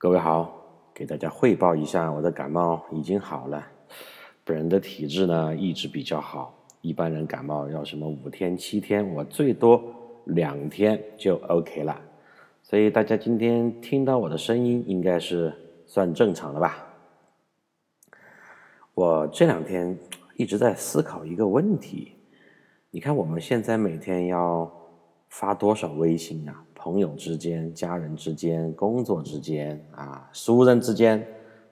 各位好，给大家汇报一下，我的感冒已经好了。本人的体质呢一直比较好，一般人感冒要什么五天七天，我最多两天就 OK 了。所以大家今天听到我的声音，应该是算正常了吧？我这两天一直在思考一个问题，你看我们现在每天要发多少微信啊？朋友之间、家人之间、工作之间啊，熟人之间、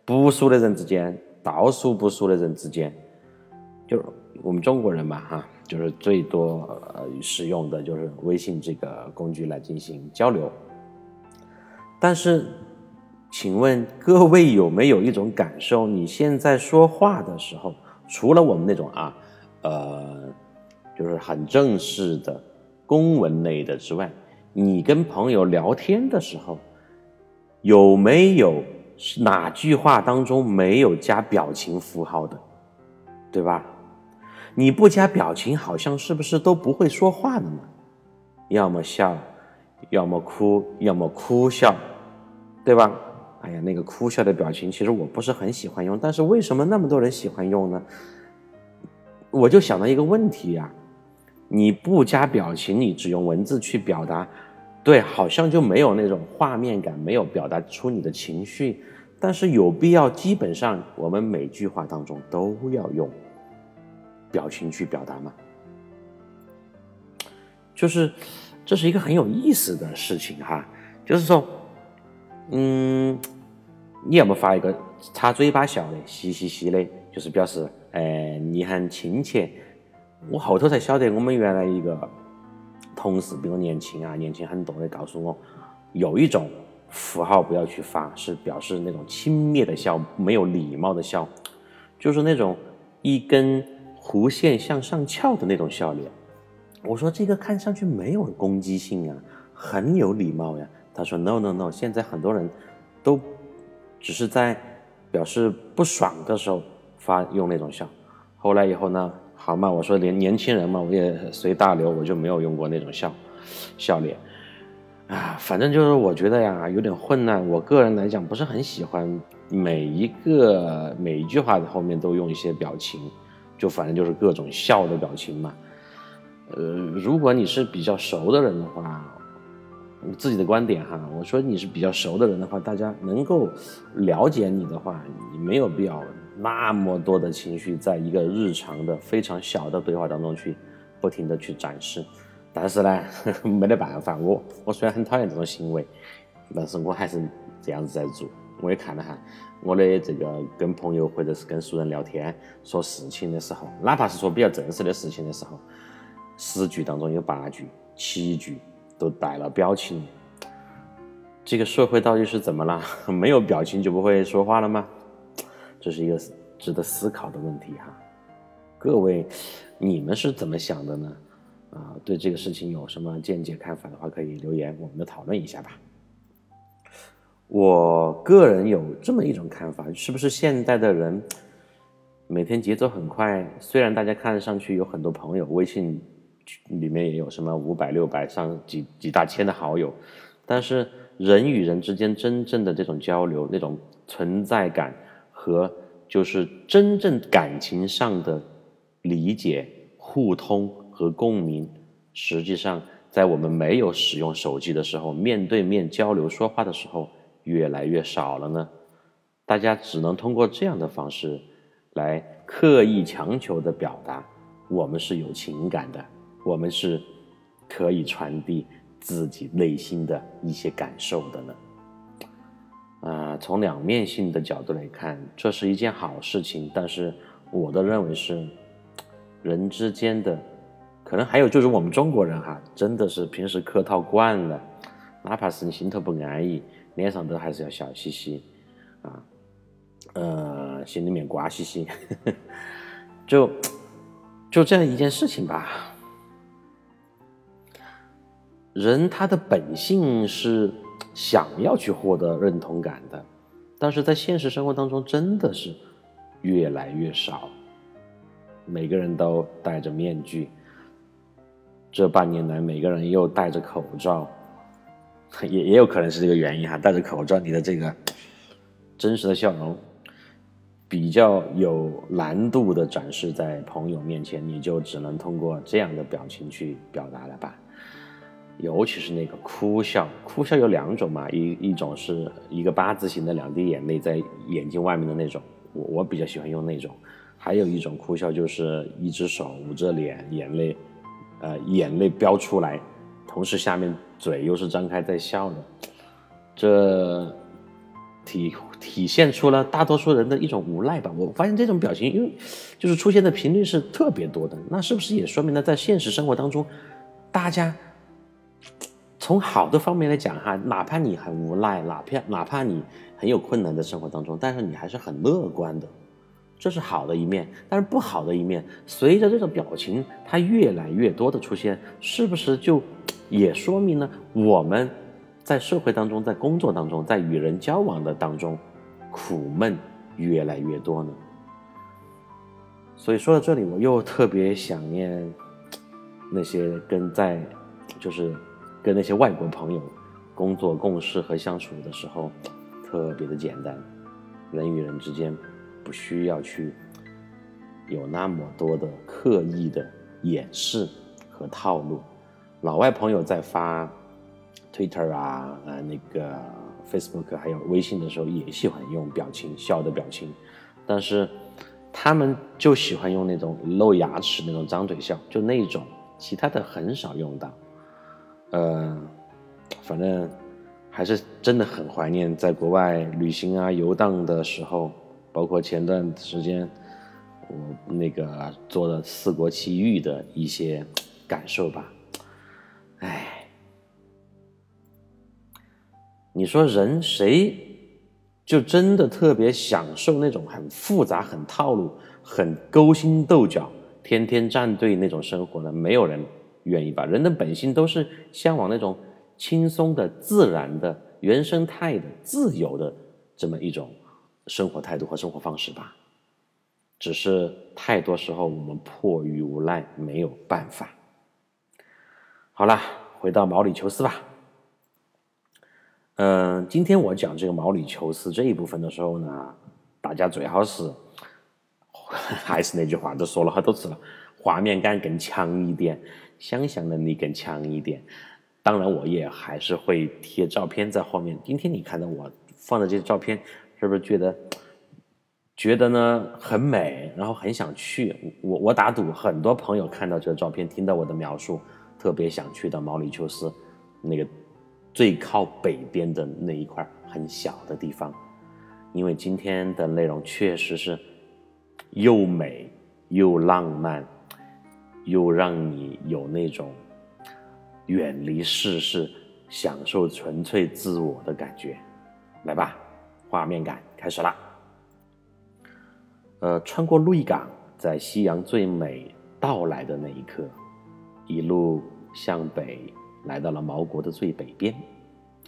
不熟的人之间、到熟不熟的人之间，就是我们中国人嘛，哈，就是最多呃使用的就是微信这个工具来进行交流。但是，请问各位有没有一种感受？你现在说话的时候，除了我们那种啊，呃，就是很正式的公文类的之外，你跟朋友聊天的时候，有没有哪句话当中没有加表情符号的，对吧？你不加表情，好像是不是都不会说话的呢？要么笑，要么哭，要么哭笑，对吧？哎呀，那个哭笑的表情，其实我不是很喜欢用，但是为什么那么多人喜欢用呢？我就想到一个问题呀，你不加表情，你只用文字去表达。对，好像就没有那种画面感，没有表达出你的情绪，但是有必要，基本上我们每句话当中都要用表情去表达吗？就是这是一个很有意思的事情哈，就是说，嗯，你要么发一个擦嘴巴笑的，嘻嘻嘻的，就是表示，哎，你很亲切。我后头才晓得，我们原来一个。同事比我年轻啊，年轻很多的，告诉我有一种符号不要去发，是表示那种轻蔑的笑，没有礼貌的笑，就是那种一根弧线向上翘的那种笑脸。我说这个看上去没有攻击性啊，很有礼貌呀。他说 no no no，现在很多人都只是在表示不爽的时候发用那种笑。后来以后呢？好嘛，我说年年轻人嘛，我也随大流，我就没有用过那种笑笑脸啊。反正就是我觉得呀，有点混乱。我个人来讲，不是很喜欢每一个每一句话的后面都用一些表情，就反正就是各种笑的表情嘛。呃，如果你是比较熟的人的话，你自己的观点哈，我说你是比较熟的人的话，大家能够了解你的话，你没有必要。那么多的情绪，在一个日常的非常小的对话当中去不停的去展示，但是呢，没得办法，我我虽然很讨厌这种行为，但是我还是这样子在做。我也看了哈，我的这个跟朋友或者是跟熟人聊天说事情的时候，哪怕是说比较正式的事情的时候，十句当中有八句、七句都带了表情。这个社会到底是怎么了？没有表情就不会说话了吗？这是一个值得思考的问题哈，各位，你们是怎么想的呢？啊，对这个事情有什么见解看法的话，可以留言，我们讨论一下吧。我个人有这么一种看法，是不是现代的人每天节奏很快？虽然大家看上去有很多朋友，微信里面也有什么五百、六百上几几大千的好友，但是人与人之间真正的这种交流，那种存在感。和就是真正感情上的理解、互通和共鸣，实际上在我们没有使用手机的时候，面对面交流说话的时候，越来越少了呢。大家只能通过这样的方式，来刻意强求的表达，我们是有情感的，我们是可以传递自己内心的一些感受的呢。从两面性的角度来看，这是一件好事情。但是，我的认为是，人之间的，可能还有就是我们中国人哈，真的是平时客套惯了，哪怕是你心头不安逸，脸上都还是要笑嘻嘻，啊，呃，心里面瓜兮兮，就就这样一件事情吧。人他的本性是。想要去获得认同感的，但是在现实生活当中真的是越来越少。每个人都戴着面具，这半年来每个人又戴着口罩，也也有可能是这个原因哈。戴着口罩，你的这个 真实的笑容，比较有难度的展示在朋友面前，你就只能通过这样的表情去表达了吧。尤其是那个哭笑，哭笑有两种嘛，一一种是一个八字形的两滴眼泪在眼睛外面的那种，我我比较喜欢用那种。还有一种哭笑，就是一只手捂着脸，眼泪，呃，眼泪飙出来，同时下面嘴又是张开在笑的，这体体现出了大多数人的一种无奈吧。我发现这种表情，因为就是出现的频率是特别多的，那是不是也说明了在现实生活当中，大家从好的方面来讲哈，哪怕你很无奈，哪怕哪怕你很有困难的生活当中，但是你还是很乐观的。这是好的一面，但是不好的一面，随着这种表情它越来越多的出现，是不是就也说明了我们在社会当中、在工作当中、在与人交往的当中，苦闷越来越多呢？所以说到这里，我又特别想念那些跟在就是跟那些外国朋友工作共事和相处的时候，特别的简单，人与人之间。不需要去有那么多的刻意的掩饰和套路。老外朋友在发 Twitter 啊、呃那个 Facebook 还有微信的时候，也喜欢用表情笑的表情，但是他们就喜欢用那种露牙齿那种张嘴笑，就那种，其他的很少用到。呃，反正还是真的很怀念在国外旅行啊、游荡的时候。包括前段时间我那个做的四国奇遇的一些感受吧，哎，你说人谁就真的特别享受那种很复杂、很套路、很勾心斗角、天天站队那种生活呢？没有人愿意吧？人的本性都是向往那种轻松的、自然的、原生态的、自由的这么一种。生活态度和生活方式吧，只是太多时候我们迫于无奈没有办法。好了，回到毛里求斯吧。嗯，今天我讲这个毛里求斯这一部分的时候呢，大家最好是还是那句话，都说了好多次了，画面感更强一点，想象能力更强一点。当然，我也还是会贴照片在后面。今天你看到我放的这些照片。是不是觉得觉得呢很美，然后很想去？我我打赌，很多朋友看到这个照片，听到我的描述，特别想去到毛里求斯那个最靠北边的那一块很小的地方，因为今天的内容确实是又美又浪漫，又让你有那种远离世事、享受纯粹自我的感觉。来吧。画面感开始了。呃，穿过鹿邑港，在夕阳最美到来的那一刻，一路向北，来到了毛国的最北边。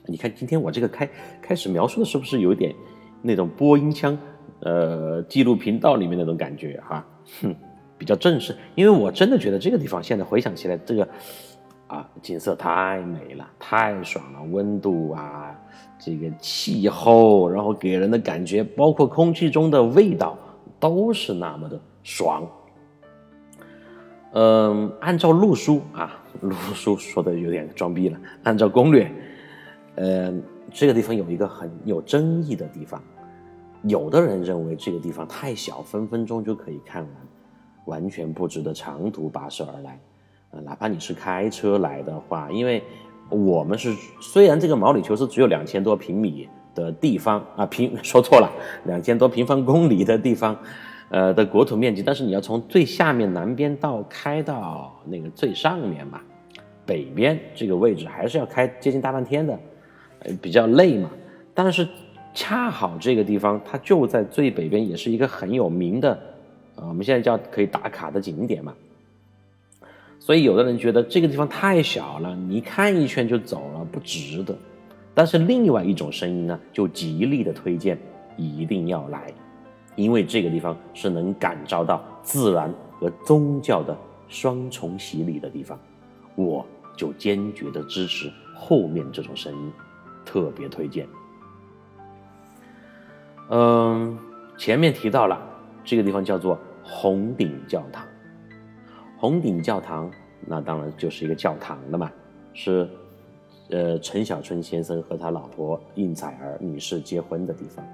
你看，今天我这个开开始描述的是不是有点那种播音腔？呃，记录频道里面那种感觉哈，哼，比较正式。因为我真的觉得这个地方现在回想起来，这个。啊，景色太美了，太爽了，温度啊，这个气候，然后给人的感觉，包括空气中的味道，都是那么的爽。嗯，按照路书啊，路书说的有点装逼了。按照攻略，嗯，这个地方有一个很有争议的地方，有的人认为这个地方太小，分分钟就可以看完，完全不值得长途跋涉而来。啊，哪怕你是开车来的话，因为我们是虽然这个毛里求斯只有两千多平米的地方啊，平 说错了，两千多平方公里的地方，呃的国土面积，但是你要从最下面南边到开到那个最上面嘛，北边这个位置还是要开接近大半天的，呃比较累嘛。但是恰好这个地方它就在最北边，也是一个很有名的，呃我们现在叫可以打卡的景点嘛。所以，有的人觉得这个地方太小了，你看一圈就走了，不值得。但是，另外一种声音呢，就极力的推荐一定要来，因为这个地方是能感召到自然和宗教的双重洗礼的地方。我就坚决的支持后面这种声音，特别推荐。嗯，前面提到了这个地方叫做红顶教堂。红顶教堂，那当然就是一个教堂了嘛，是呃陈小春先生和他老婆应采儿女士结婚的地方。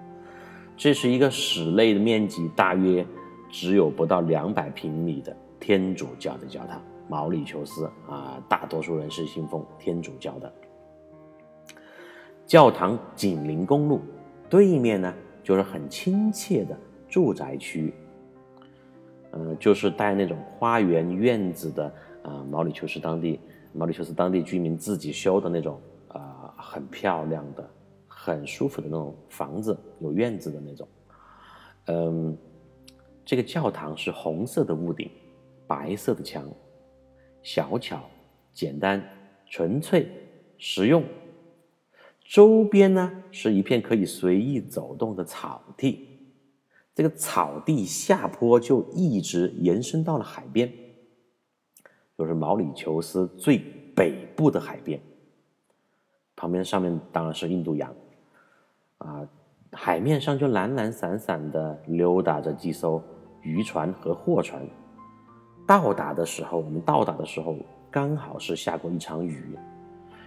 这是一个室内的面积大约只有不到两百平米的天主教的教堂，毛里求斯啊，大多数人是信奉天主教的。教堂紧邻公路，对面呢就是很亲切的住宅区，嗯，就是带那种花园院子的啊，毛里求斯当地毛里求斯当地居民自己修的那种啊，很漂亮的。很舒服的那种房子，有院子的那种。嗯，这个教堂是红色的屋顶，白色的墙，小巧、简单、纯粹、实用。周边呢是一片可以随意走动的草地，这个草地下坡就一直延伸到了海边，就是毛里求斯最北部的海边。旁边上面当然是印度洋。啊，海面上就懒懒散散的溜达着几艘渔船和货船。到达的时候，我们到达的时候刚好是下过一场雨，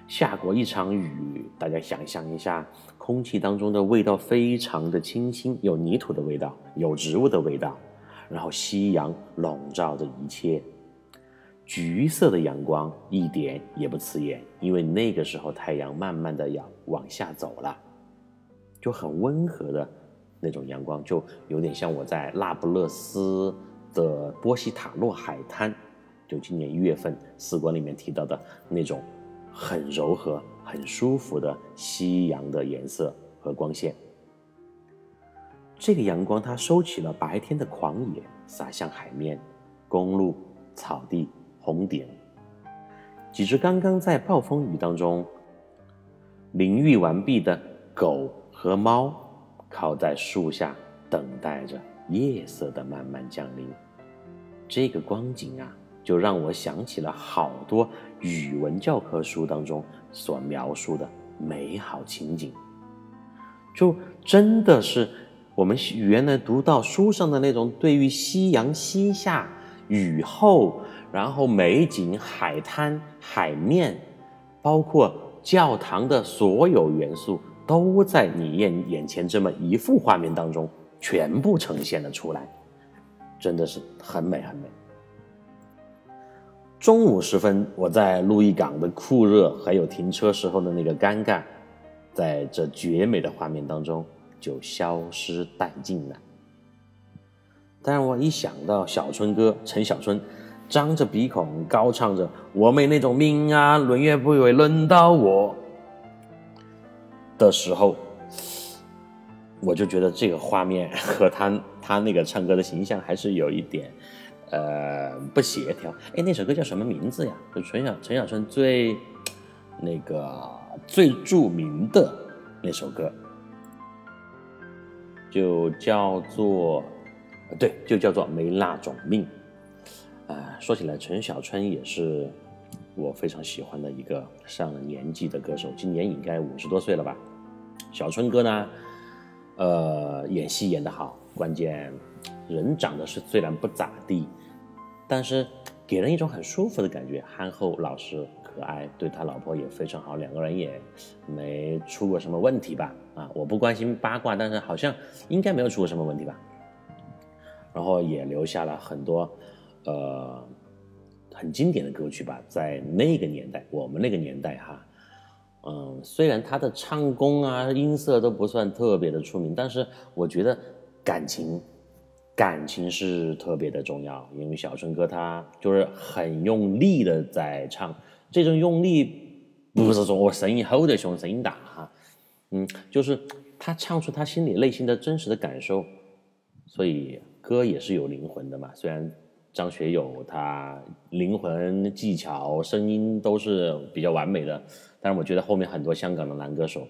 下过一场雨，大家想象一下，空气当中的味道非常的清新，有泥土的味道，有植物的味道，然后夕阳笼罩着一切，橘色的阳光一点也不刺眼，因为那个时候太阳慢慢的要往下走了。就很温和的那种阳光，就有点像我在那不勒斯的波西塔洛海滩，就今年一月份四馆里面提到的那种很柔和、很舒服的夕阳的颜色和光线。这个阳光它收起了白天的狂野，洒向海面、公路、草地、红顶。几只刚刚在暴风雨当中淋浴完毕的狗。和猫靠在树下，等待着夜色的慢慢降临。这个光景啊，就让我想起了好多语文教科书当中所描述的美好情景。就真的是我们原来读到书上的那种对于夕阳西下、雨后，然后美景、海滩、海面，包括教堂的所有元素。都在你眼眼前这么一幅画面当中全部呈现了出来，真的是很美很美。中午时分，我在路易港的酷热还有停车时候的那个尴尬，在这绝美的画面当中就消失殆尽了。但是我一想到小春哥陈小春张着鼻孔高唱着“我没那种命啊，轮也不会轮到我”。的时候，我就觉得这个画面和他他那个唱歌的形象还是有一点，呃，不协调。哎，那首歌叫什么名字呀？就陈小陈小春最那个最著名的那首歌，就叫做对，就叫做没那种命。呃，说起来，陈小春也是。我非常喜欢的一个上了年纪的歌手，今年应该五十多岁了吧？小春哥呢，呃，演戏演得好，关键人长得是虽然不咋地，但是给人一种很舒服的感觉，憨厚老实可爱，对他老婆也非常好，两个人也没出过什么问题吧？啊，我不关心八卦，但是好像应该没有出过什么问题吧？然后也留下了很多，呃。很经典的歌曲吧，在那个年代，我们那个年代哈，嗯，虽然他的唱功啊、音色都不算特别的出名，但是我觉得感情，感情是特别的重要。因为小春哥他就是很用力的在唱，这种用力不是说我声音吼得凶、声音大哈，嗯，就是他唱出他心里内心的真实的感受，所以歌也是有灵魂的嘛，虽然。张学友他灵魂、技巧、声音都是比较完美的，但是我觉得后面很多香港的男歌手，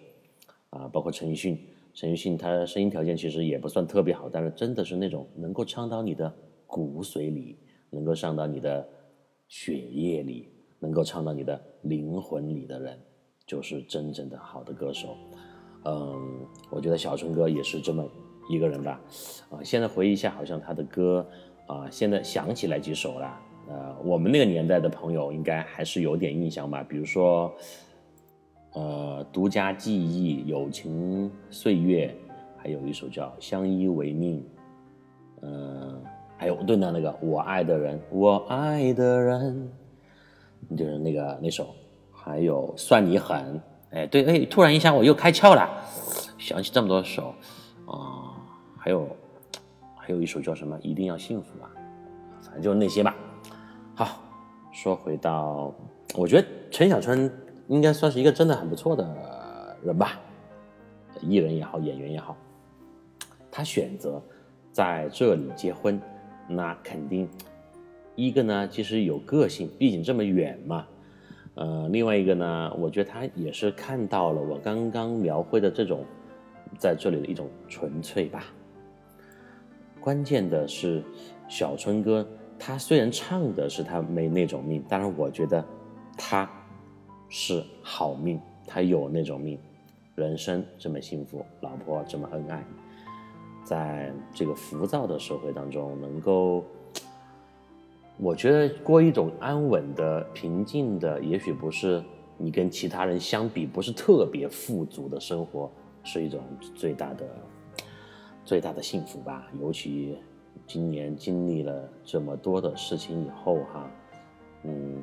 啊，包括陈奕迅，陈奕迅他声音条件其实也不算特别好，但是真的是那种能够唱到你的骨髓里，能够上到你的血液里，能够唱到你的灵魂里的人，就是真正的好的歌手。嗯，我觉得小春哥也是这么一个人吧，啊，现在回忆一下，好像他的歌啊，现在想起来几首了。呃，我们那个年代的朋友应该还是有点印象吧，比如说，呃，独家记忆、友情岁月，还有一首叫《相依为命》，嗯，还有对的那个我爱的人，我爱的人，就是那个那首，还有算你狠，哎，对，哎，突然一下我又开窍了，想起这么多首，啊，还有还有一首叫什么？一定要幸福吧，反正就是那些吧。好，说回到，我觉得陈小春应该算是一个真的很不错的人吧，艺人也好，演员也好，他选择在这里结婚，那肯定一个呢，其实有个性，毕竟这么远嘛，呃，另外一个呢，我觉得他也是看到了我刚刚描绘的这种在这里的一种纯粹吧。关键的是小春哥。他虽然唱的是他没那种命，但是我觉得他是好命，他有那种命，人生这么幸福，老婆这么恩爱，在这个浮躁的社会当中，能够，我觉得过一种安稳的、平静的，也许不是你跟其他人相比不是特别富足的生活，是一种最大的、最大的幸福吧，尤其。今年经历了这么多的事情以后，哈，嗯，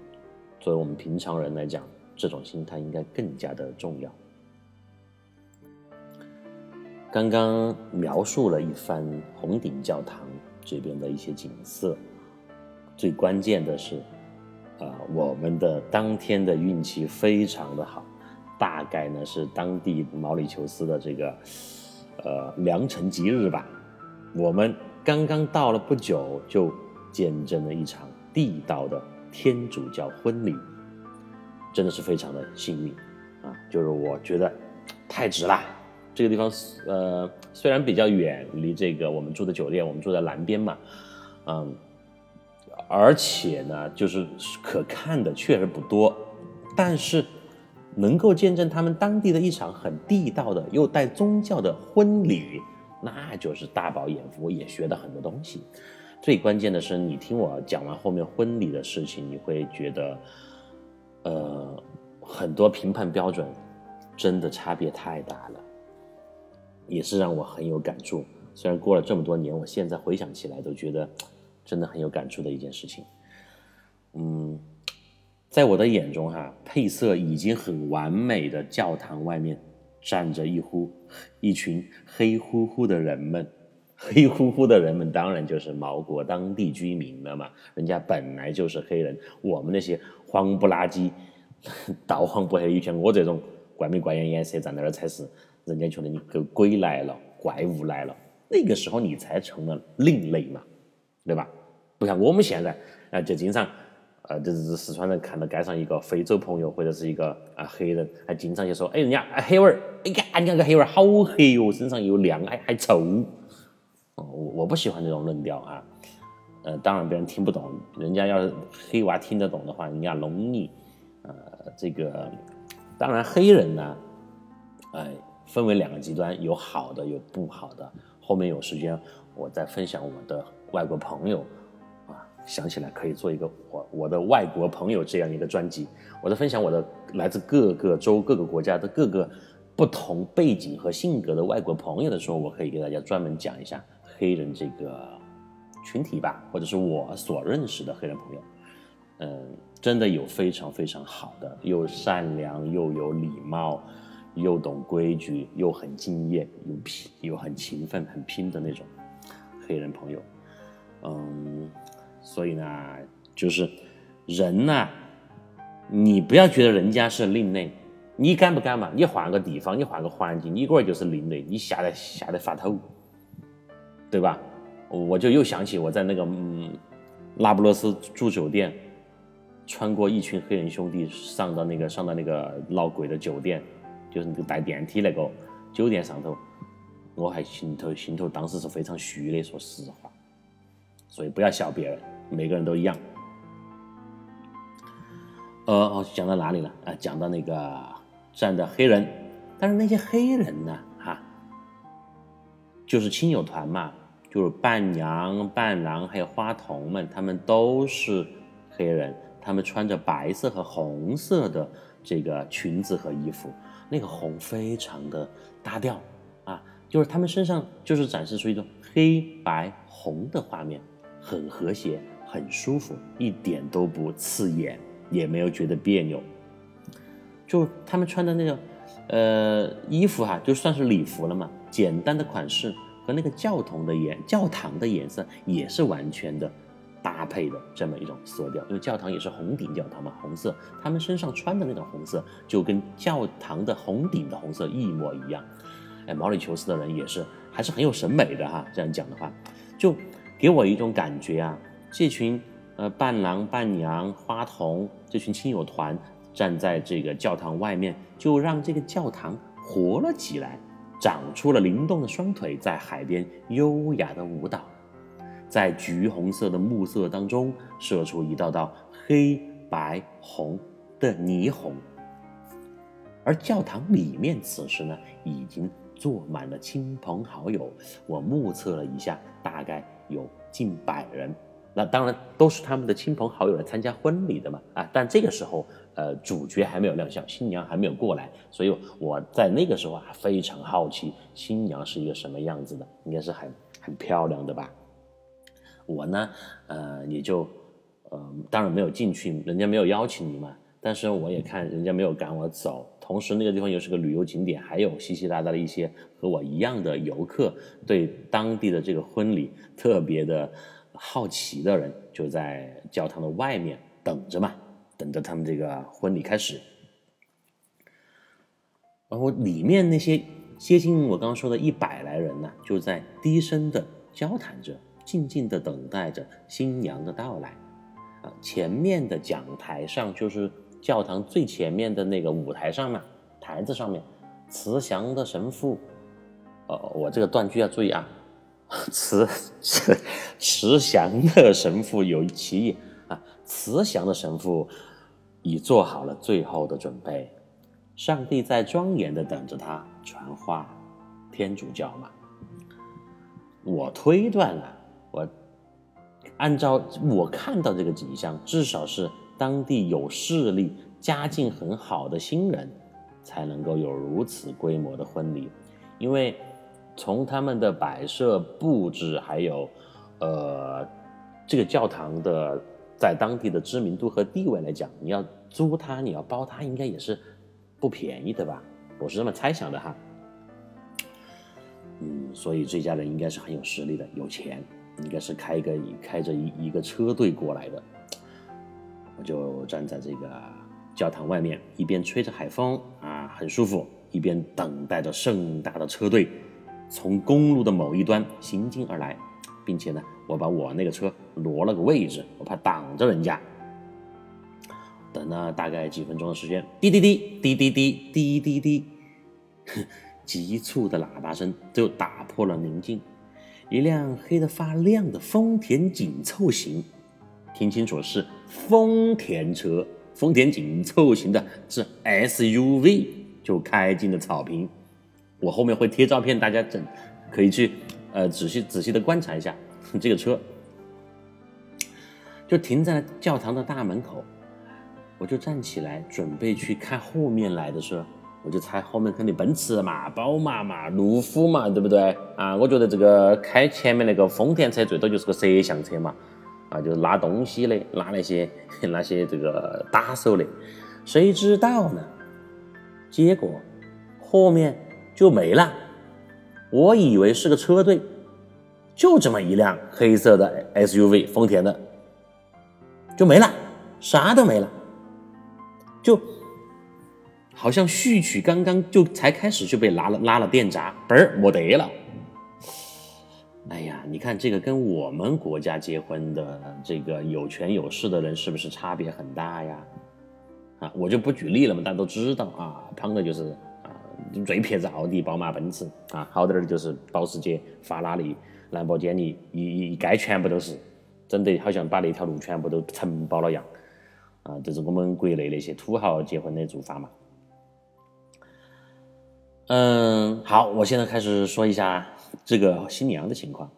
作为我们平常人来讲，这种心态应该更加的重要。刚刚描述了一番红顶教堂这边的一些景色，最关键的是，啊，我们的当天的运气非常的好，大概呢是当地毛里求斯的这个，呃，良辰吉日吧，我们。刚刚到了不久，就见证了一场地道的天主教婚礼，真的是非常的幸运啊！就是我觉得太值了。这个地方呃虽然比较远离这个我们住的酒店，我们住在南边嘛，嗯，而且呢就是可看的确实不多，但是能够见证他们当地的一场很地道的又带宗教的婚礼。那就是大饱眼福，也学到很多东西。最关键的是，你听我讲完后面婚礼的事情，你会觉得，呃，很多评判标准真的差别太大了，也是让我很有感触。虽然过了这么多年，我现在回想起来都觉得真的很有感触的一件事情。嗯，在我的眼中，哈，配色已经很完美的教堂外面。站着一呼一群黑乎乎的人们，黑乎乎的人们当然就是毛国当地居民了嘛，人家本来就是黑人，我们那些黄不拉几、倒黄不黑一片，我这种怪眉怪眼颜色站那儿才是，人家觉得你个鬼来了，怪物来了，那个时候你才成了另类嘛，对吧？不像我们现在啊，就经常。呃，就是四川人看到街上一个非洲朋友或者是一个啊黑人，还经常就说：“哎，人家啊黑娃儿，哎呀，你看个黑娃儿好黑哦，身上又亮，还还臭。”哦，我我不喜欢这种论调啊。呃，当然别人听不懂，人家要是黑娃听得懂的话，人家弄你。呃，这个当然黑人呢，呃，分为两个极端，有好的，有不好的。后面有时间我再分享我的外国朋友。啊想起来可以做一个我我的外国朋友这样一个专辑，我在分享我的来自各个州各个国家的各个不同背景和性格的外国朋友的时候，我可以给大家专门讲一下黑人这个群体吧，或者是我所认识的黑人朋友，嗯，真的有非常非常好的，又善良又有礼貌，又懂规矩，又很敬业，又拼又很勤奋很拼的那种黑人朋友，嗯。所以呢，就是人呐，你不要觉得人家是另类，你敢不敢嘛？你换个地方，你换个环境，你个儿就是另类，你吓得吓得发抖，对吧？我就又想起我在那个嗯，那不勒斯住酒店，穿过一群黑人兄弟上到那个上到那个闹鬼的酒店，就是那个带电梯那个酒店上头，我还心头心头当时是非常虚的，说实话。所以不要笑别人。每个人都一样。呃，哦，讲到哪里了？啊，讲到那个站的黑人，但是那些黑人呢？哈，就是亲友团嘛，就是伴娘、伴郎还有花童们，他们都是黑人，他们穿着白色和红色的这个裙子和衣服，那个红非常的搭调啊，就是他们身上就是展示出一种黑白红的画面，很和谐，很舒服，一点都不刺眼，也没有觉得别扭。就他们穿的那个呃衣服哈，就算是礼服了嘛。简单的款式和那个教堂的颜教堂的颜色也是完全的搭配的这么一种色调，因为教堂也是红顶教堂嘛，红色，他们身上穿的那种红色就跟教堂的红顶的红色一模一样。哎，毛里求斯的人也是还是很有审美的哈，这样讲的话，就给我一种感觉啊，这群呃伴郎伴娘花童这群亲友团站在这个教堂外面，就让这个教堂活了起来。长出了灵动的双腿，在海边优雅的舞蹈，在橘红色的暮色当中射出一道道黑白红的霓虹。而教堂里面此时呢，已经坐满了亲朋好友。我目测了一下，大概有近百人。那当然都是他们的亲朋好友来参加婚礼的嘛啊！但这个时候，呃，主角还没有亮相，新娘还没有过来，所以我在那个时候啊，非常好奇新娘是一个什么样子的，应该是很很漂亮的吧。我呢，呃，也就呃，当然没有进去，人家没有邀请你嘛。但是我也看人家没有赶我走，同时那个地方又是个旅游景点，还有稀稀拉拉的一些和我一样的游客，对当地的这个婚礼特别的。好奇的人就在教堂的外面等着嘛，等着他们这个婚礼开始。然后里面那些接近我刚刚说的一百来人呢，就在低声的交谈着，静静的等待着新娘的到来。啊，前面的讲台上就是教堂最前面的那个舞台上嘛，台子上面，慈祥的神父，呃，我这个断句要注意啊。慈慈 慈祥的神父有其意啊，慈祥的神父已做好了最后的准备，上帝在庄严的等着他传话，天主教嘛。我推断了，我按照我看到这个景象，至少是当地有势力、家境很好的新人才能够有如此规模的婚礼，因为。从他们的摆设布置，还有，呃，这个教堂的在当地的知名度和地位来讲，你要租它，你要包它，应该也是不便宜的吧？我是这么猜想的哈。嗯，所以这家人应该是很有实力的，有钱，应该是开个开着一一个车队过来的。我就站在这个教堂外面，一边吹着海风啊，很舒服，一边等待着盛大的车队。从公路的某一端行进而来，并且呢，我把我那个车挪了个位置，我怕挡着人家。等了大概几分钟的时间，滴滴滴滴滴滴滴滴滴，急促的喇叭声就打破了宁静。一辆黑得发亮的丰田紧凑型，听清楚是丰田车，丰田紧凑型的是 SUV，就开进了草坪。我后面会贴照片，大家整可以去呃仔细仔细的观察一下这个车，就停在了教堂的大门口。我就站起来准备去看后面来的车，我就猜后面肯定奔驰嘛、宝马嘛、路虎嘛，对不对啊？我觉得这个开前面那个丰田车最多就是个摄像车嘛，啊，就是拉东西的，拉那些 那些这个打手的。谁知道呢？结果后面。就没了，我以为是个车队，就这么一辆黑色的 SUV，丰田的，就没了，啥都没了，就好像序曲刚刚就才开始就被拉了拉了电闸，嘣儿没得了。哎呀，你看这个跟我们国家结婚的这个有权有势的人是不是差别很大呀？啊，我就不举例了嘛，大家都知道啊，胖的就是。最撇子奥迪、宝马、奔驰啊，好点儿的就是保时捷、法拉利、兰博基尼，一一概全部都是，整得好像把那条路全部都承包了样啊！这是我们国内那些土豪结婚的做法嘛。嗯，好，我现在开始说一下这个新娘的情况。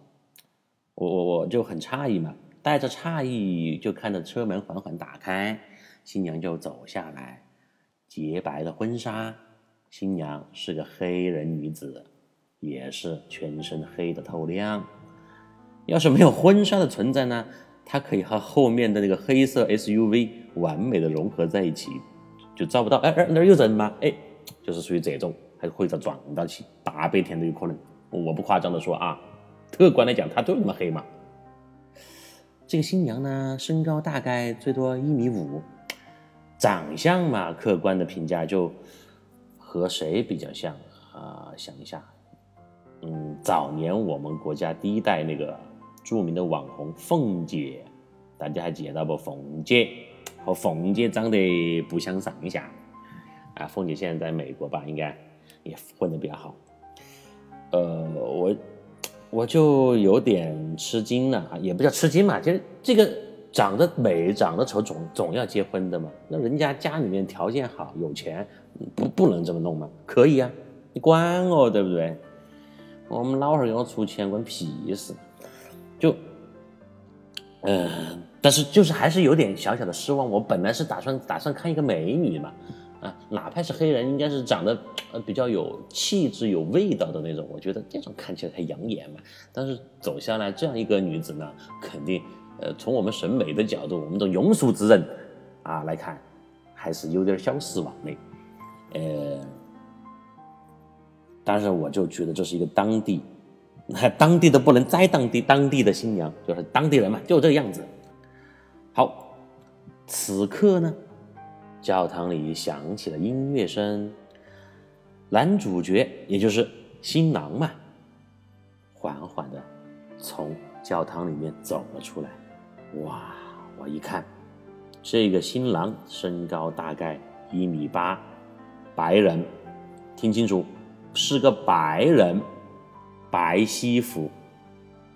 我我我就很诧异嘛，带着诧异就看着车门缓缓打开，新娘就走下来，洁白的婚纱，新娘是个黑人女子，也是全身黑的透亮。要是没有婚纱的存在呢，她可以和后面的那个黑色 SUV 完美的融合在一起，就照不到。哎哎，那儿有人吗？哎，就是属于这种。还会遭撞到起，大白天都有可能。我不夸张的说啊，客观来讲，她就那么黑嘛。这个新娘呢，身高大概最多一米五，长相嘛，客观的评价就和谁比较像啊？想一下，嗯，早年我们国家第一代那个著名的网红凤姐，大家还记得不？凤姐和凤姐长得不相上下啊。凤姐现在在美国吧，应该。也混得比较好，呃，我我就有点吃惊了啊，也不叫吃惊嘛，就是这个长得美、长得丑总总要结婚的嘛。那人家家里面条件好、有钱，不不能这么弄吗？可以啊，你管我对不对？我们老汉儿给我出钱，关屁事。就，嗯，但是就是还是有点小小的失望。我本来是打算打算看一个美女嘛。啊，哪怕是黑人，应该是长得呃比较有气质、有味道的那种。我觉得这种看起来才养眼嘛。但是走下来这样一个女子呢，肯定呃从我们审美的角度，我们的庸俗之人啊来看，还是有点小失望的。呃，但是我就觉得这是一个当地，当地的不能再当地，当地的新娘就是当地人嘛，就这个样子。好，此刻呢。教堂里响起了音乐声，男主角也就是新郎嘛，缓缓的从教堂里面走了出来。哇！我一看，这个新郎身高大概一米八，白人，听清楚，是个白人，白西服，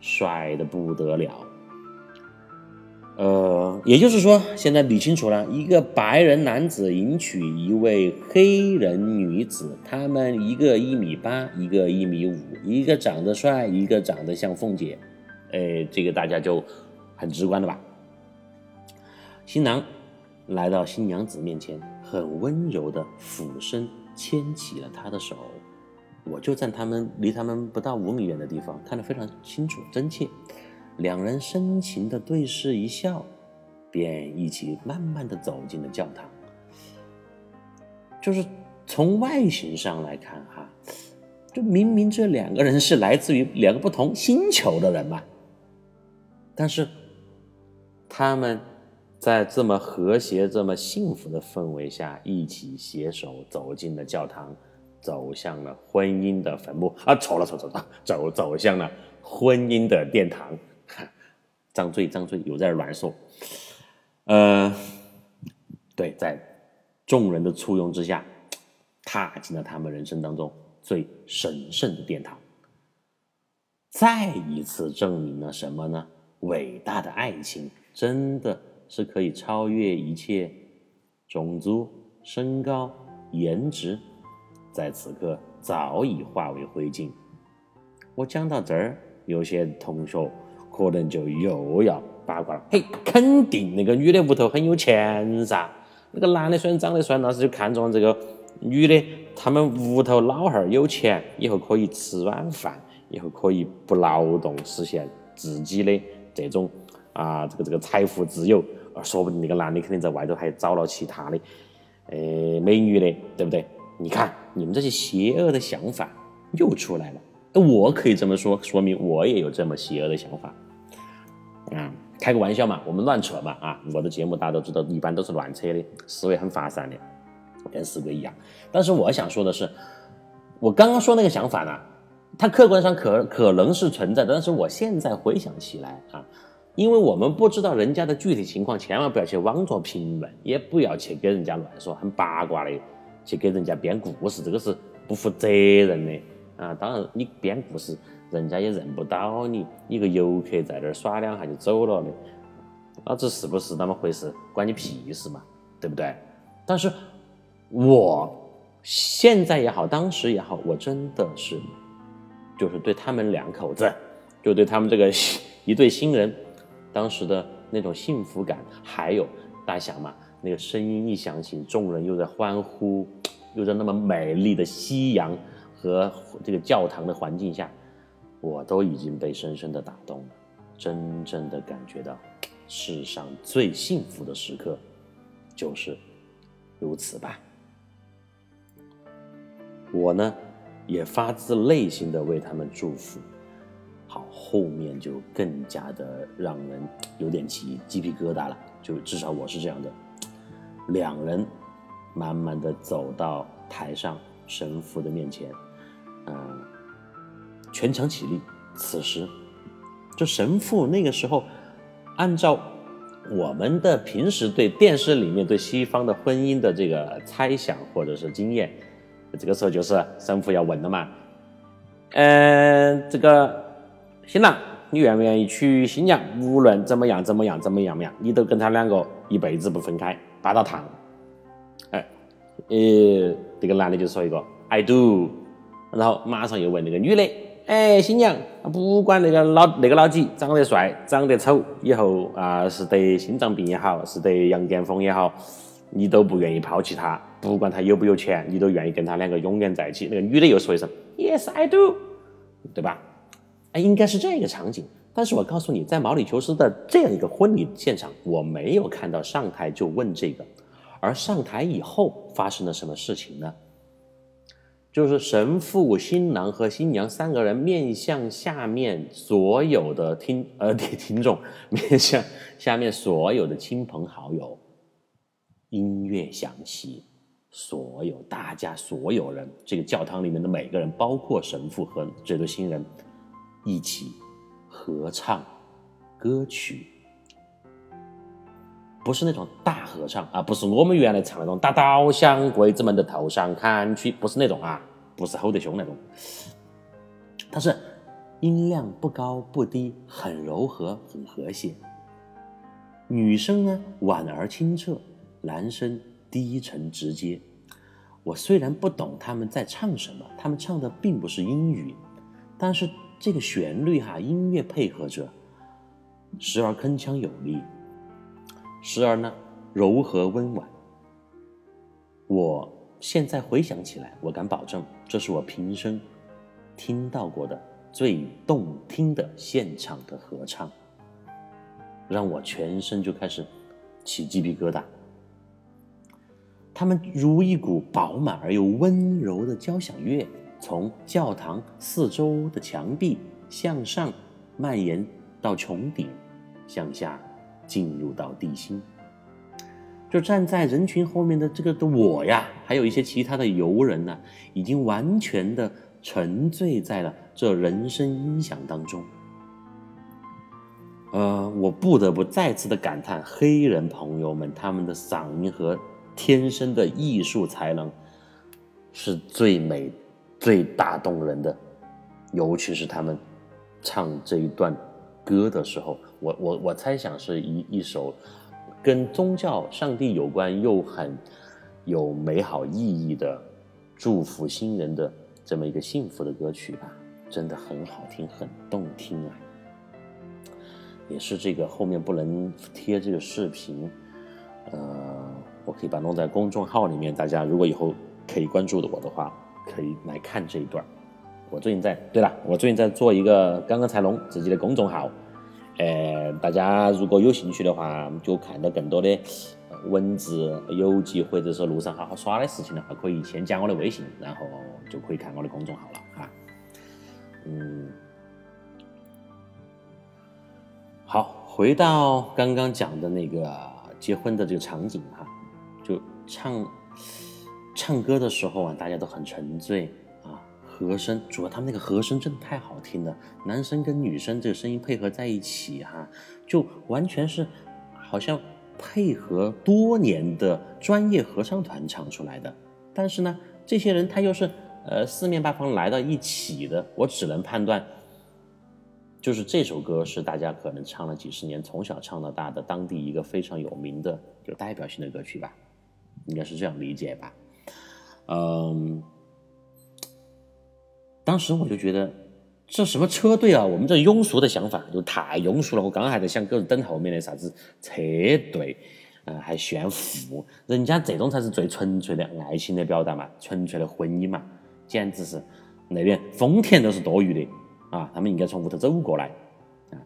帅的不得了。呃，也就是说，现在理清楚了，一个白人男子迎娶一位黑人女子，他们一个一米八，一个一米五，一个长得帅，一个长得像凤姐，哎，这个大家就很直观的吧？新郎来到新娘子面前，很温柔的俯身牵起了她的手，我就在他们离他们不到五米远的地方，看得非常清楚真切。两人深情的对视一笑，便一起慢慢的走进了教堂。就是从外形上来看，哈，就明明这两个人是来自于两个不同星球的人嘛，但是他们在这么和谐、这么幸福的氛围下，一起携手走进了教堂，走向了婚姻的坟墓啊！错了，错错错，走走向了婚姻的殿堂。张嘴张嘴又在乱说，呃，对，在众人的簇拥之下，踏进了他们人生当中最神圣的殿堂，再一次证明了什么呢？伟大的爱情真的是可以超越一切种族、身高、颜值，在此刻早已化为灰烬。我讲到这儿，有些同学。可能就又要八卦了，嘿，肯定那个女的屋头很有钱噻。那个男的虽然长得帅，但是就看中这个女的，他们屋头老汉儿有钱，以后可以吃软饭，以后可以不劳动实现自己的这种啊，这个这个财富自由。说不定那个男的肯定在外头还找了其他的呃美女的，对不对？你看你们这些邪恶的想法又出来了。我可以这么说，说明我也有这么邪恶的想法。啊，开个玩笑嘛，我们乱扯嘛啊！我的节目大家都知道，一般都是乱扯的，思维很发散的，跟四哥一样。但是我想说的是，我刚刚说那个想法呢，它客观上可可能是存在的，但是我现在回想起来啊，因为我们不知道人家的具体情况，千万不要去妄作评论，也不要去给人家乱说，很八卦的去给人家编故事，这个是不负责任的。啊，当然，你编故事，人家也认不到你，一个游客在这儿耍两下就走了的，老子是不是那么回事，关你屁事嘛，对不对？但是，我现在也好，当时也好，我真的是，就是对他们两口子，就对他们这个一对新人，当时的那种幸福感，还有大家想嘛，那个声音一响起，众人又在欢呼，又在那么美丽的夕阳和这个教堂的环境下，我都已经被深深的打动了，真正的感觉到世上最幸福的时刻，就是如此吧。我呢，也发自内心的为他们祝福。好，后面就更加的让人有点起鸡皮疙瘩了。就至少我是这样的。两人慢慢的走到台上，神父的面前，嗯，全场起立。此时，就神父那个时候，按照我们的平时对电视里面对西方的婚姻的这个猜想或者是经验。这个时候就是神父要问了嘛，嗯，这个新郎，你愿不愿意娶新娘？无论怎么样，怎么样，怎么样怎么样，你都跟他两个一辈子不分开，扒到烫。哎，呃，这个男的就说一个 I do，然后马上又问那个女的，哎，新娘，不管那个老那个老几长得帅，长得丑，以后啊是得心脏病也好，是得羊癫疯也好。你都不愿意抛弃他，不管他有不有钱，你都愿意跟他两个永远在一起。那个女的又说一声 “Yes, I do”，对吧？哎，应该是这样一个场景。但是我告诉你，在毛里求斯的这样一个婚礼现场，我没有看到上台就问这个。而上台以后发生了什么事情呢？就是神父、新郎和新娘三个人面向下面所有的听呃听众，面向下面所有的亲朋好友。音乐响起，所有大家所有人，这个教堂里面的每个人，包括神父和这对新人，一起合唱歌曲，不是那种大合唱啊，不是我们原来唱那种“大刀向鬼子们的头上砍去”，不是那种啊，不是吼得凶那种，它是音量不高不低，很柔和，很和谐，女声呢婉而清澈。男声低沉直接，我虽然不懂他们在唱什么，他们唱的并不是英语，但是这个旋律哈，音乐配合着，时而铿锵有力，时而呢柔和温婉。我现在回想起来，我敢保证，这是我平生听到过的最动听的现场的合唱，让我全身就开始起鸡皮疙瘩。他们如一股饱满而又温柔的交响乐，从教堂四周的墙壁向上蔓延到穹顶，向下进入到地心。就站在人群后面的这个的我呀，还有一些其他的游人呢，已经完全的沉醉在了这人声音响当中。呃，我不得不再次的感叹黑人朋友们他们的嗓音和。天生的艺术才能是最美、最打动人的，尤其是他们唱这一段歌的时候，我我我猜想是一一首跟宗教、上帝有关又很有美好意义的祝福新人的这么一个幸福的歌曲吧，真的很好听，很动听啊！也是这个后面不能贴这个视频，呃。我可以把弄在公众号里面，大家如果以后可以关注的我的话，可以来看这一段。我最近在，对了，我最近在做一个刚刚才弄自己的公众号，呃，大家如果有兴趣的话，就看到更多的文字游记或者说路上好好耍的事情的话，可以先加我的微信，然后就可以看我的公众号了哈。嗯，好，回到刚刚讲的那个结婚的这个场景哈。就唱唱歌的时候啊，大家都很沉醉啊，和声主要他们那个和声真的太好听了，男生跟女生这个声音配合在一起哈，就完全是好像配合多年的专业合唱团唱出来的。但是呢，这些人他又是呃四面八方来到一起的，我只能判断，就是这首歌是大家可能唱了几十年，从小唱到大的当地一个非常有名的、有代表性的歌曲吧。应该是这样理解吧，嗯，当时我就觉得这什么车队啊，我们这庸俗的想法就太庸俗了。我刚还在想，搁等后面的啥子车队，嗯，还炫富，人家这种才是最纯粹的爱情的表达嘛，纯粹的婚姻嘛，简直是那边丰田都是多余的啊，他们应该从屋头走过来啊。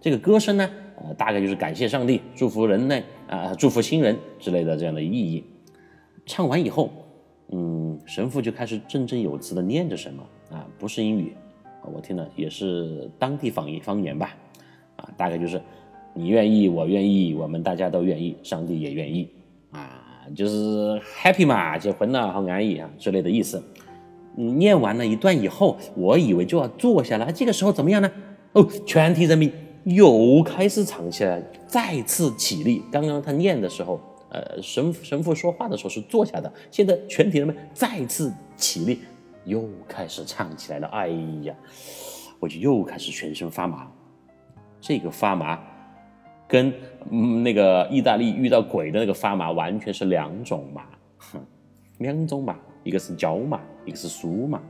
这个歌声呢，呃，大概就是感谢上帝，祝福人类啊，祝福新人之类的这样的意义。唱完以后，嗯，神父就开始振振有词的念着什么啊，不是英语，我听了也是当地方言方言吧，啊，大概就是你愿意，我愿意，我们大家都愿意，上帝也愿意，啊，就是 happy 嘛，结婚了好安逸啊之类的意思。念完了一段以后，我以为就要坐下了，这个时候怎么样呢？哦，全体人民又开始唱起来，再次起立。刚刚他念的时候。呃，神神父说话的时候是坐下的，现在全体人们再次起立，又开始唱起来了。哎呀，我就又开始全身发麻。这个发麻跟嗯那个意大利遇到鬼的那个发麻完全是两种麻，哼两种麻，一个是焦麻，一个是酥麻。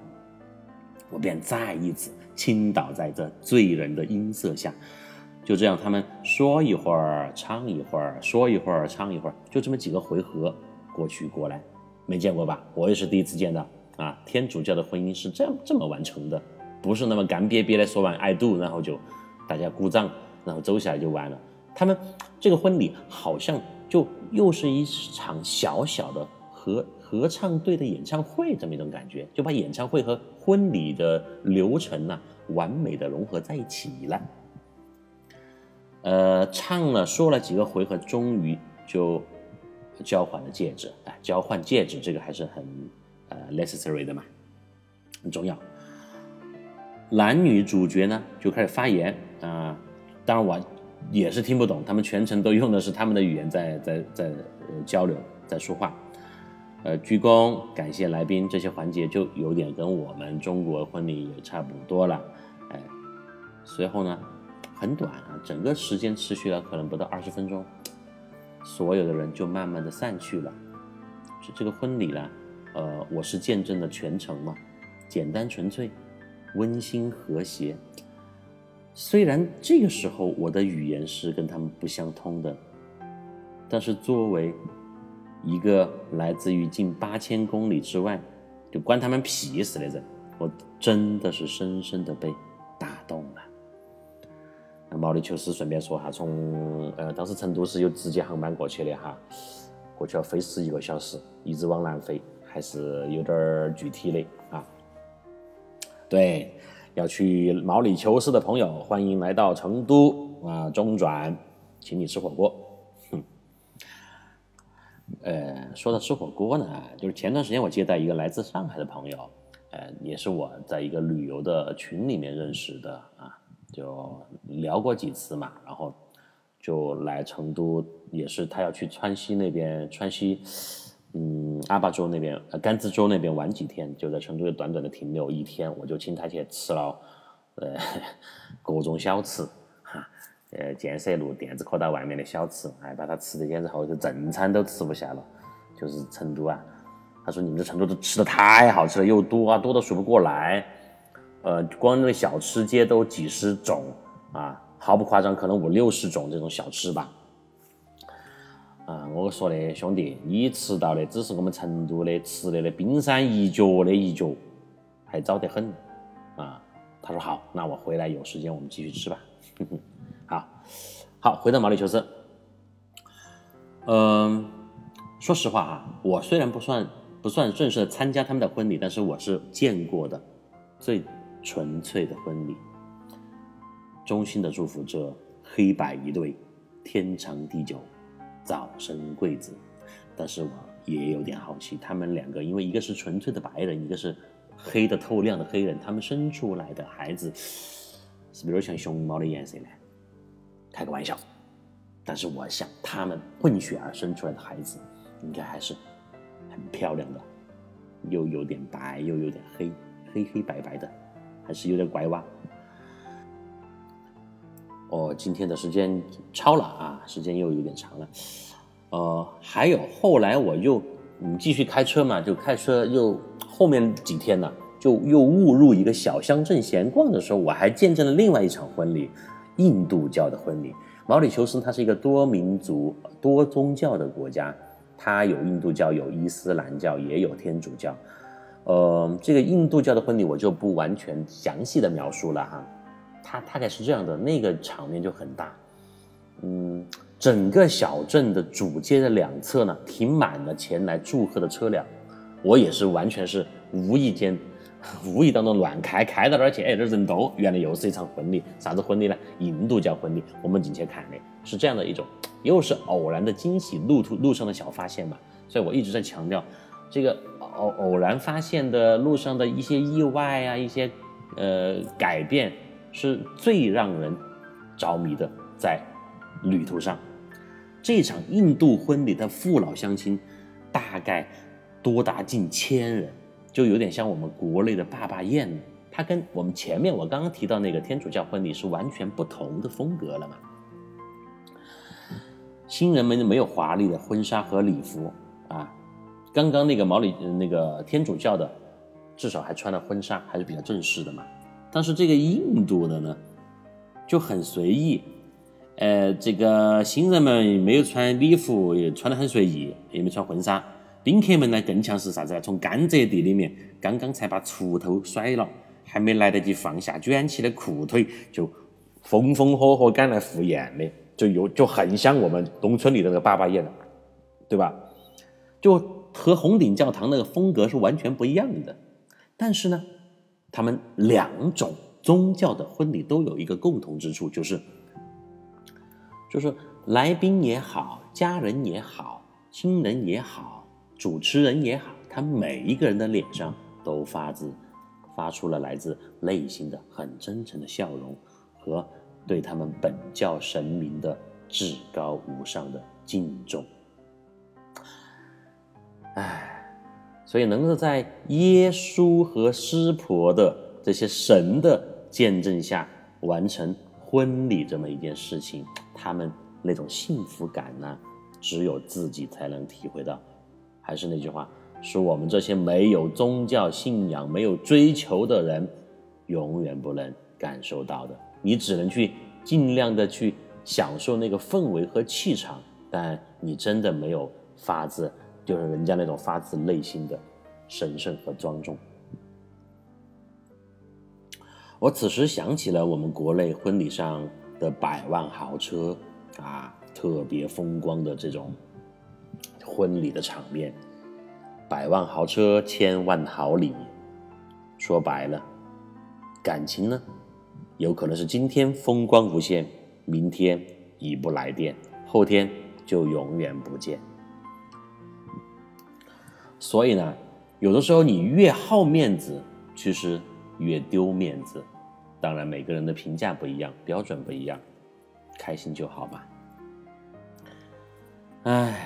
我便再一次倾倒在这醉人的音色下。就这样，他们说一会儿，唱一会儿，说一会儿，唱一会儿，就这么几个回合过去过来，没见过吧？我也是第一次见到啊！天主教的婚姻是这样这么完成的，不是那么干瘪瘪的说完 I do，然后就大家鼓掌，然后走下来就完了。他们这个婚礼好像就又是一场小小的合合唱队的演唱会这么一种感觉，就把演唱会和婚礼的流程呢完美的融合在一起了。呃，唱了说了几个回合，终于就交换了戒指。哎，交换戒指这个还是很呃 necessary 的嘛，很重要。男女主角呢就开始发言啊，当然我也是听不懂，他们全程都用的是他们的语言在在在呃交流，在说话。呃，鞠躬感谢来宾这些环节就有点跟我们中国婚礼也差不多了。哎，随后呢？很短啊，整个时间持续了可能不到二十分钟，所有的人就慢慢的散去了。这这个婚礼呢，呃，我是见证了全程嘛，简单纯粹，温馨和谐。虽然这个时候我的语言是跟他们不相通的，但是作为一个来自于近八千公里之外，就关他们屁事的人，我真的是深深的被打动了。毛里求斯顺便说哈，从呃当时成都是有直接航班过去的哈，过去要飞十一个小时，一直往南飞，还是有点具体的啊。对，要去毛里求斯的朋友，欢迎来到成都啊中转，请你吃火锅。哼，呃，说到吃火锅呢，就是前段时间我接待一个来自上海的朋友，呃，也是我在一个旅游的群里面认识的啊。就聊过几次嘛，然后就来成都，也是他要去川西那边，川西，嗯，阿坝州那边，呃，甘孜州那边玩几天，就在成都短短的停留一天，我就请他去吃了，呃，各种小吃，哈，呃，建设路电子科大外面的小吃，哎，把他吃的简直后头正餐都吃不下了，就是成都啊，他说你们这成都都吃的太好吃了，又多啊，多的数不过来。呃，光那个小吃街都几十种啊，毫不夸张，可能五六十种这种小吃吧。啊，我说的兄弟，你吃到的只是我们成都的吃的的冰山一角的一角，还早得很啊。他说好，那我回来有时间我们继续吃吧。好，好，回到毛里求斯。嗯，说实话哈，我虽然不算不算正式参加他们的婚礼，但是我是见过的最。纯粹的婚礼，衷心的祝福这黑白一对，天长地久，早生贵子。但是我也有点好奇，他们两个，因为一个是纯粹的白人，一个是黑的透亮的黑人，他们生出来的孩子是不是有点像熊猫的颜色呢？开个玩笑。但是我想，他们混血儿生出来的孩子，应该还是很漂亮的，又有点白，又有点黑，黑黑白白的。还是有点拐弯。哦，今天的时间超了啊，时间又有点长了。呃，还有后来我又嗯继续开车嘛，就开车又后面几天呢，就又误入一个小乡镇闲逛的时候，我还见证了另外一场婚礼，印度教的婚礼。毛里求斯它是一个多民族、多宗教的国家，它有印度教，有伊斯兰教，也有天主教。呃，这个印度教的婚礼我就不完全详细的描述了哈，它大概是这样的，那个场面就很大，嗯，整个小镇的主街的两侧呢停满了前来祝贺的车辆，我也是完全是无意间。无意当中乱开，开到那儿去，哎，这人多，原来又是一场婚礼，啥子婚礼呢？印度教婚礼，我们进去看的，是这样的一种，又是偶然的惊喜，路途路上的小发现嘛。所以我一直在强调，这个偶偶然发现的路上的一些意外啊，一些呃改变，是最让人着迷的。在旅途上，这场印度婚礼的父老乡亲大概多达近千人。就有点像我们国内的坝坝宴，它跟我们前面我刚刚提到那个天主教婚礼是完全不同的风格了嘛。新人们没有华丽的婚纱和礼服啊，刚刚那个毛里那个天主教的，至少还穿了婚纱，还是比较正式的嘛。但是这个印度的呢，就很随意，呃，这个新人们没有穿礼服，也穿得很随意，也没穿婚纱。宾客们呢更像是啥子？从甘蔗地里面刚刚才把锄头甩了，还没来得及放下卷起的裤腿，就风风火火赶来赴宴的，就有就很像我们农村里的那个爸爸宴了，对吧？就和红顶教堂那个风格是完全不一样的。但是呢，他们两种宗教的婚礼都有一个共同之处，就是就是来宾也好，家人也好，亲人也好。主持人也好，他每一个人的脸上都发自发出了来自内心的很真诚的笑容和对他们本教神明的至高无上的敬重。唉，所以能够在耶稣和师婆的这些神的见证下完成婚礼这么一件事情，他们那种幸福感呢，只有自己才能体会到。还是那句话，是我们这些没有宗教信仰、没有追求的人，永远不能感受到的。你只能去尽量的去享受那个氛围和气场，但你真的没有发自，就是人家那种发自内心的神圣和庄重。我此时想起了我们国内婚礼上的百万豪车啊，特别风光的这种。婚礼的场面，百万豪车，千万好礼。说白了，感情呢，有可能是今天风光无限，明天已不来电，后天就永远不见。所以呢，有的时候你越好面子，其实越丢面子。当然，每个人的评价不一样，标准不一样，开心就好吧。哎呀。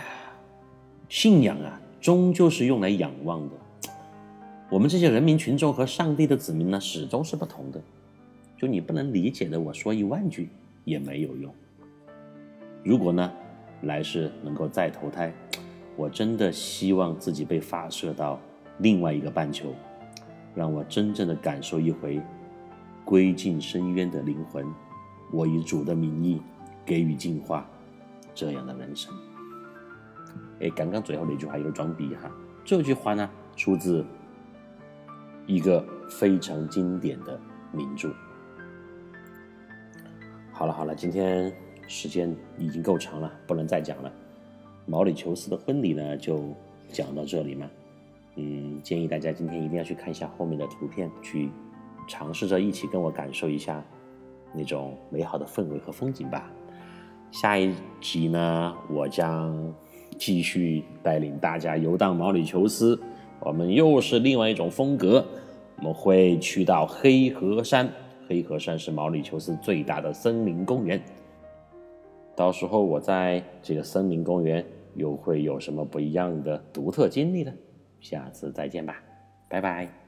信仰啊，终究是用来仰望的。我们这些人民群众和上帝的子民呢，始终是不同的。就你不能理解的，我说一万句也没有用。如果呢，来世能够再投胎，我真的希望自己被发射到另外一个半球，让我真正的感受一回归尽深渊的灵魂。我以主的名义给予净化，这样的人生。哎，刚刚最后那句话有点装逼哈。这句话呢，出自一个非常经典的名著。好了好了，今天时间已经够长了，不能再讲了。毛里求斯的婚礼呢，就讲到这里嘛。嗯，建议大家今天一定要去看一下后面的图片，去尝试着一起跟我感受一下那种美好的氛围和风景吧。下一集呢，我将。继续带领大家游荡毛里求斯，我们又是另外一种风格。我们会去到黑河山，黑河山是毛里求斯最大的森林公园。到时候我在这个森林公园又会有什么不一样的独特经历呢？下次再见吧，拜拜。